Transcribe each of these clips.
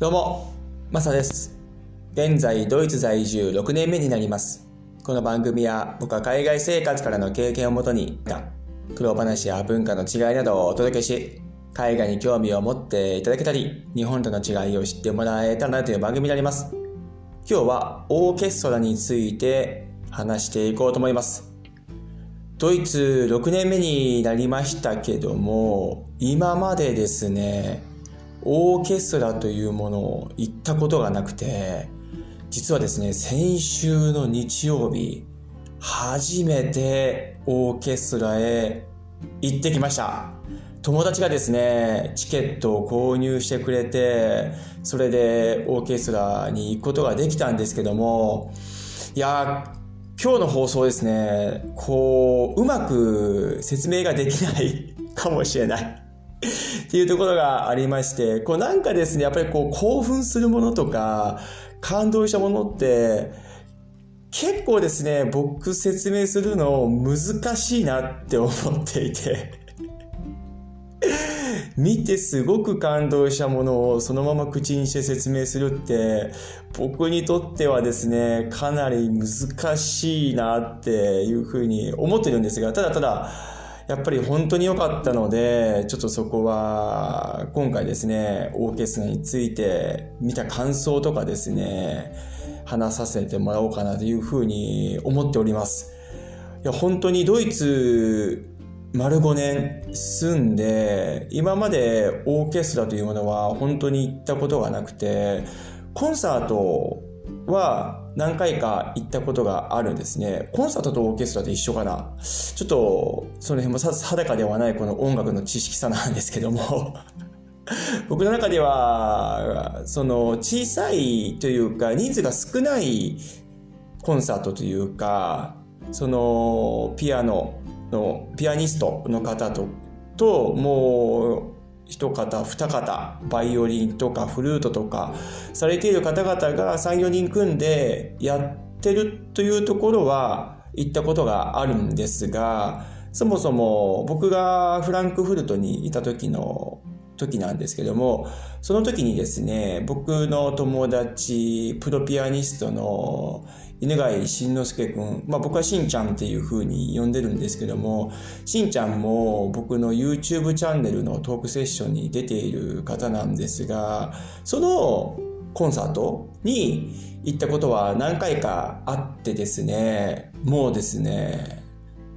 どうも、マサです。現在、ドイツ在住6年目になります。この番組は、僕は海外生活からの経験をもとに、苦労話や文化の違いなどをお届けし、海外に興味を持っていただけたり、日本との違いを知ってもらえたらなという番組になります。今日は、オーケストラについて話していこうと思います。ドイツ6年目になりましたけども、今までですね、オーケストラというものを行ったことがなくて、実はですね、先週の日曜日、初めてオーケストラへ行ってきました。友達がですね、チケットを購入してくれて、それでオーケストラに行くことができたんですけども、いや今日の放送ですね、こう、うまく説明ができないかもしれない。っていうところがありまして、こうなんかですね、やっぱりこう興奮するものとか、感動したものって、結構ですね、僕説明するの難しいなって思っていて、見てすごく感動したものをそのまま口にして説明するって、僕にとってはですね、かなり難しいなっていうふうに思ってるんですが、ただただ、やっぱり本当に良かったので、ちょっとそこは、今回ですね、オーケストラについて見た感想とかですね、話させてもらおうかなというふうに思っております。いや、本当にドイツ、丸5年住んで、今までオーケストラというものは本当に行ったことがなくて、コンサートは何回か行ったことがあるんですね。コンサートとオーケストラって一緒かなちょっと、その辺もさ定かではないこの音楽の知識差なんですけども 僕の中では、その小さいというか人数が少ないコンサートというか、そのピアノの、ピアニストの方と、と、もう、一方、二方、バイオリンとかフルートとか、されている方々が3、4人組んでやってるというところは行ったことがあるんですが、そもそも僕がフランクフルトにいた時の時なんですけども、その時にですね、僕の友達、プロピアニストの犬飼慎之介くん、まあ僕はしんちゃんっていう風に呼んでるんですけども、しんちゃんも僕の YouTube チャンネルのトークセッションに出ている方なんですが、そのコンサートに行ったことは何回かあってですね、もうですね、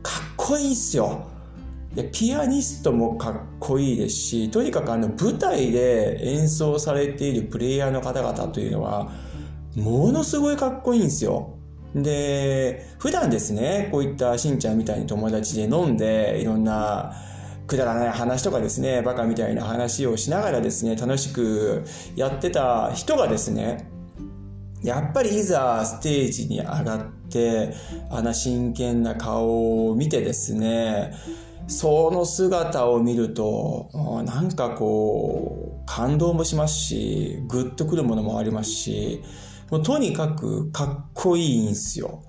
かっこいいっすよ。でピアニストもかっこいいですし、とにかくあの舞台で演奏されているプレイヤーの方々というのは、ものすごいかっこいいんですよ。で、普段ですね、こういったしんちゃんみたいに友達で飲んで、いろんなくだらない話とかですね、バカみたいな話をしながらですね、楽しくやってた人がですね、やっぱりいざステージに上がって、あの真剣な顔を見てですね、その姿を見ると、なんかこう、感動もしますし、グッとくるものもありますし、もうとにかくかっこいいんですよ。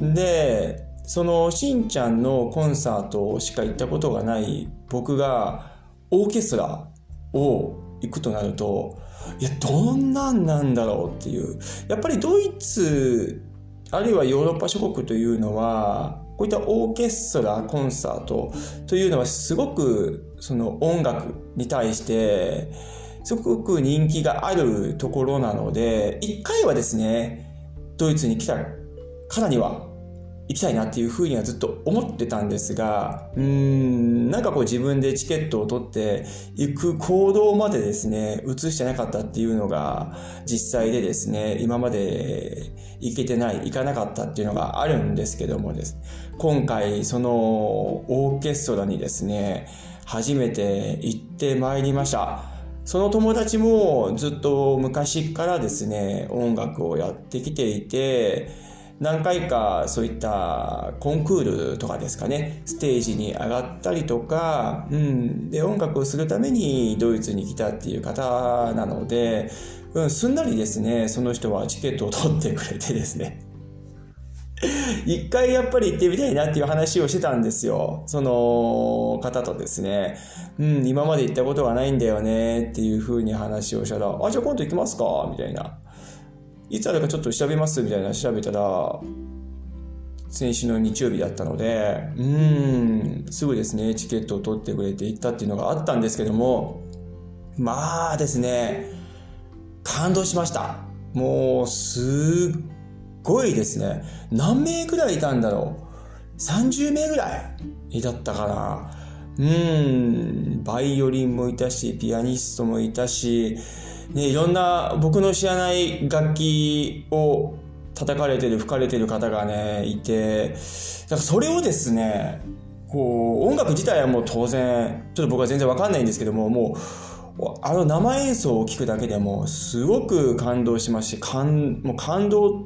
で、そのしんちゃんのコンサートしか行ったことがない僕がオーケストラを行くとなると、いや、どんなんなんだろうっていう。やっぱりドイツ、あるいはヨーロッパ諸国というのは、こういったオーケストラ、コンサートというのはすごくその音楽に対してすごく人気があるところなので、一回はですね、ドイツに来たからには行きたいなっていうふうにはずっと思ってたんですが、うーん、なんかこう自分でチケットを取って行く行動までですね、移してなかったっていうのが実際でですね、今まで行けてない、行かなかったっていうのがあるんですけどもです。今回そのオーケストラにですね、初めて行ってまいりました。その友達もずっと昔からですね、音楽をやってきていて、何回かそういったコンクールとかですかね、ステージに上がったりとか、うん、で、音楽をするためにドイツに来たっていう方なので、うん、すんなりですね、その人はチケットを取ってくれてですね、一回やっぱり行ってみたいなっていう話をしてたんですよ。その方とですね。うん、今まで行ったことがないんだよねっていう風に話をしたら、あ、じゃあ今度行きますかみたいな。いつあるかちょっと調べますみたいな調べたら、先週の日曜日だったので、うん、すぐですね、チケットを取ってくれて行ったっていうのがあったんですけども、まあですね、感動しました。もう、すっごいですね。何名ぐらいいたんだろう？30名ぐらいだったかな。うん、バイオリンもいたし、ピアニストもいたし、ね、いろんな僕の知らない楽器を叩かれてる、吹かれてる方がね、いて、だからそれをですね、こう、音楽自体はもう当然、ちょっと僕は全然わかんないんですけども、もう、あの生演奏を聴くだけでもすごく感動しますし、感、もう感動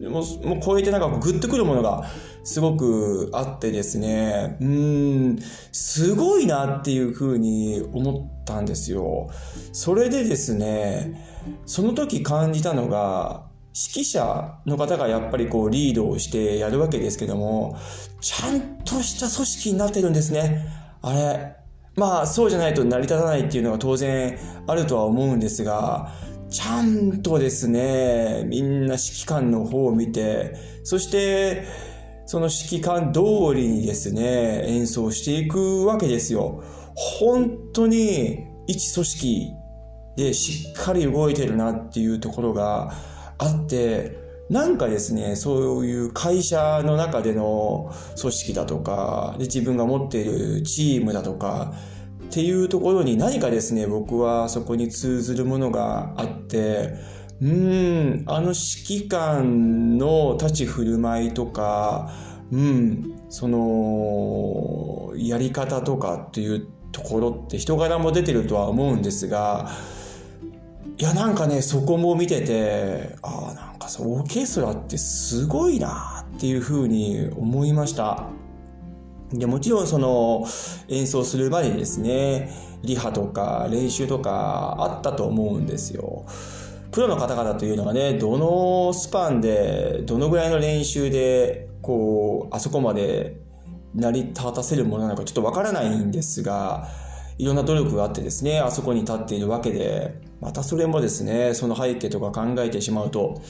もう、もう超えてなんかグッとくるものがすごくあってですね、うん、すごいなっていうふうに思ったんですよ。それでですね、その時感じたのが、指揮者の方がやっぱりこうリードをしてやるわけですけども、ちゃんとした組織になってるんですね。あれ。まあそうじゃないと成り立たないっていうのが当然あるとは思うんですが、ちゃんとですね、みんな指揮官の方を見て、そして、その指揮官通りにですね、演奏していくわけですよ。本当に一組織でしっかり動いてるなっていうところがあって、なんかですね、そういう会社の中での組織だとか、で自分が持っているチームだとか、っていうところに何かですね、僕はそこに通ずるものがあって、うん、あの指揮官の立ち振る舞いとか、うん、その、やり方とかっていうところって人柄も出てるとは思うんですが、いや、なんかね、そこも見てて、ああ、なんかそう、オーケストラってすごいなっていうふうに思いました。で、もちろんその演奏する前にですね、リハとか練習とかあったと思うんですよ。プロの方々というのがね、どのスパンで、どのぐらいの練習で、こう、あそこまで成り立たせるものなのかちょっとわからないんですが、いろんな努力があってですね、あそこに立っているわけで、またそれもですね、その背景とか考えてしまうと、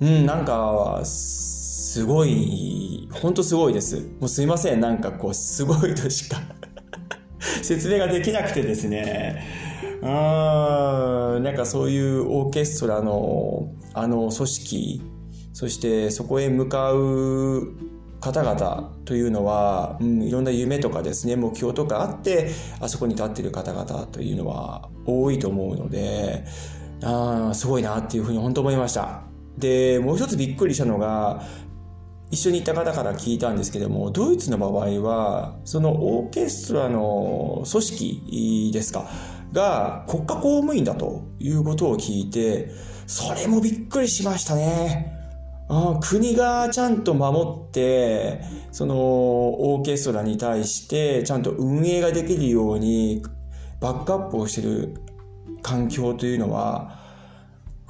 うん、なんか、すごい、ほんとすごいです。もうすいません。なんかこう、すごいとしか 説明ができなくてですね。うん、なんかそういうオーケストラの、あの組織、そしてそこへ向かう方々というのは、うん、いろんな夢とかですね、目標とかあって、あそこに立ってる方々というのは多いと思うので、あすごいなっていうふうに本当思いました。で、もう一つびっくりしたのが、一緒にいた方から聞いたんですけども、ドイツの場合は、そのオーケストラの組織ですか、が国家公務員だということを聞いて、それもびっくりしましたね。あ国がちゃんと守って、そのオーケストラに対してちゃんと運営ができるようにバックアップをしてる環境というのは、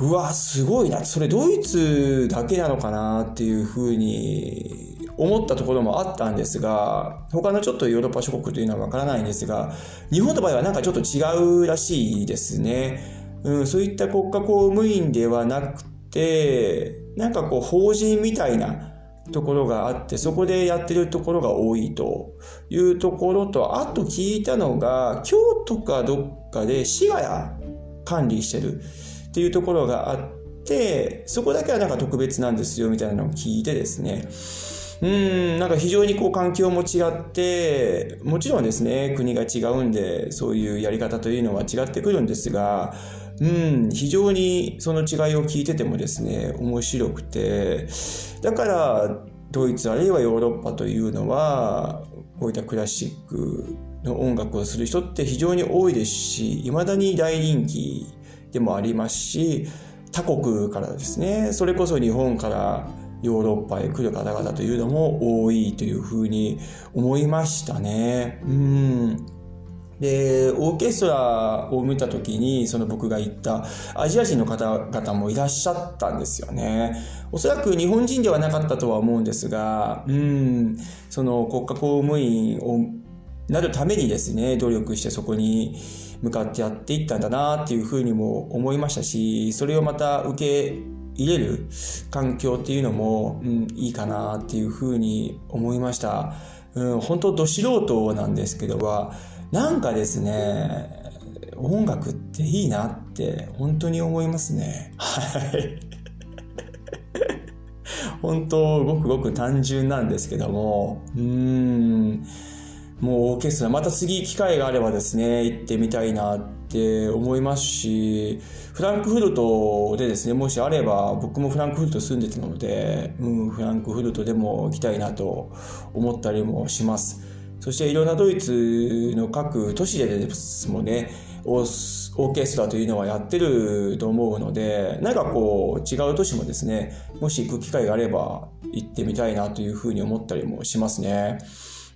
うわ、すごいな。それドイツだけなのかなっていうふうに思ったところもあったんですが、他のちょっとヨーロッパ諸国というのはわからないんですが、日本の場合はなんかちょっと違うらしいですね。うん、そういった国家公務員ではなくて、なんかこう法人みたいなところがあって、そこでやってるところが多いというところと、あと聞いたのが、京都かどっかで市が管理してる。っていうところがあって、そこだけはなんか特別なんですよみたいなのを聞いてですね、うん、なんか非常にこう環境も違って、もちろんですね、国が違うんで、そういうやり方というのは違ってくるんですが、うん、非常にその違いを聞いててもですね、面白くて、だから、ドイツあるいはヨーロッパというのは、こういったクラシックの音楽をする人って非常に多いですし、未だに大人気でもありますし、他国からですね、それこそ日本からヨーロッパへ来る方々というのも多いというふうに思いましたね。うん。で、オーケストラを見た時に、その僕が行ったアジア人の方々もいらっしゃったんですよね。おそらく日本人ではなかったとは思うんですが、うん、その国家公務員をなるためにですね、努力してそこに向かってやっていったんだなっていうふうにも思いましたし、それをまた受け入れる環境っていうのも、うん、いいかなっていうふうに思いました。うん、本当ど素人なんですけどは、なんかですね、音楽っていいなって本当に思いますね。はい。本当ごくごく単純なんですけども、うーん、もうオーケストラ、また次機会があればですね、行ってみたいなって思いますし、フランクフルトでですね、もしあれば、僕もフランクフルト住んでたので、うん、フランクフルトでも行きたいなと思ったりもします。そしていろんなドイツの各都市でですもね、オーケストラというのはやってると思うので、なんかこう違う都市もですね、もし行く機会があれば行ってみたいなというふうに思ったりもしますね。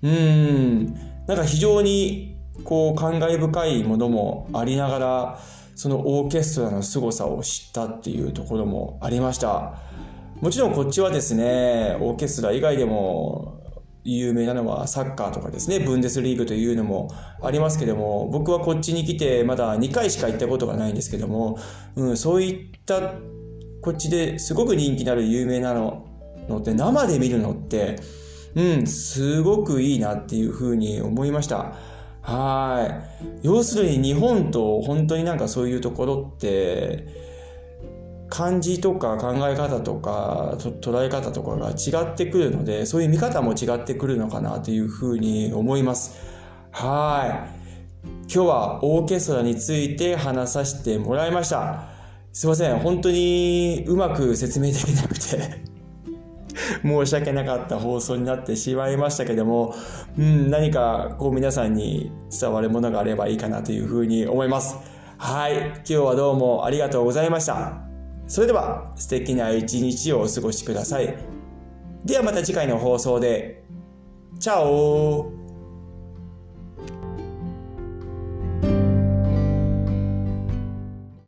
うん、なんか非常にこう感慨深いものもありながら、そのオーケストラの凄さを知ったっていうところもありました。もちろんこっちはですね、オーケストラ以外でも有名なのはサッカーとかですね、ブンデスリーグというのもありますけども、僕はこっちに来てまだ2回しか行ったことがないんですけども、うん、そういったこっちですごく人気のある有名なののって生で見るのって、うん、すごくいいなっていうふうに思いました。はい。要するに日本と本当になんかそういうところって、感じとか考え方とか捉え方とかが違ってくるので、そういう見方も違ってくるのかなというふうに思います。はい。今日はオーケストラについて話させてもらいました。すいません。本当にうまく説明できなくて申し訳なかった放送になってしまいましたけども、うん、何かこう皆さんに伝わるものがあればいいかなというふうに思います。はい。今日はどうもありがとうございました。それでは素敵な一日をお過ごしください。ではまた次回の放送で。チャオ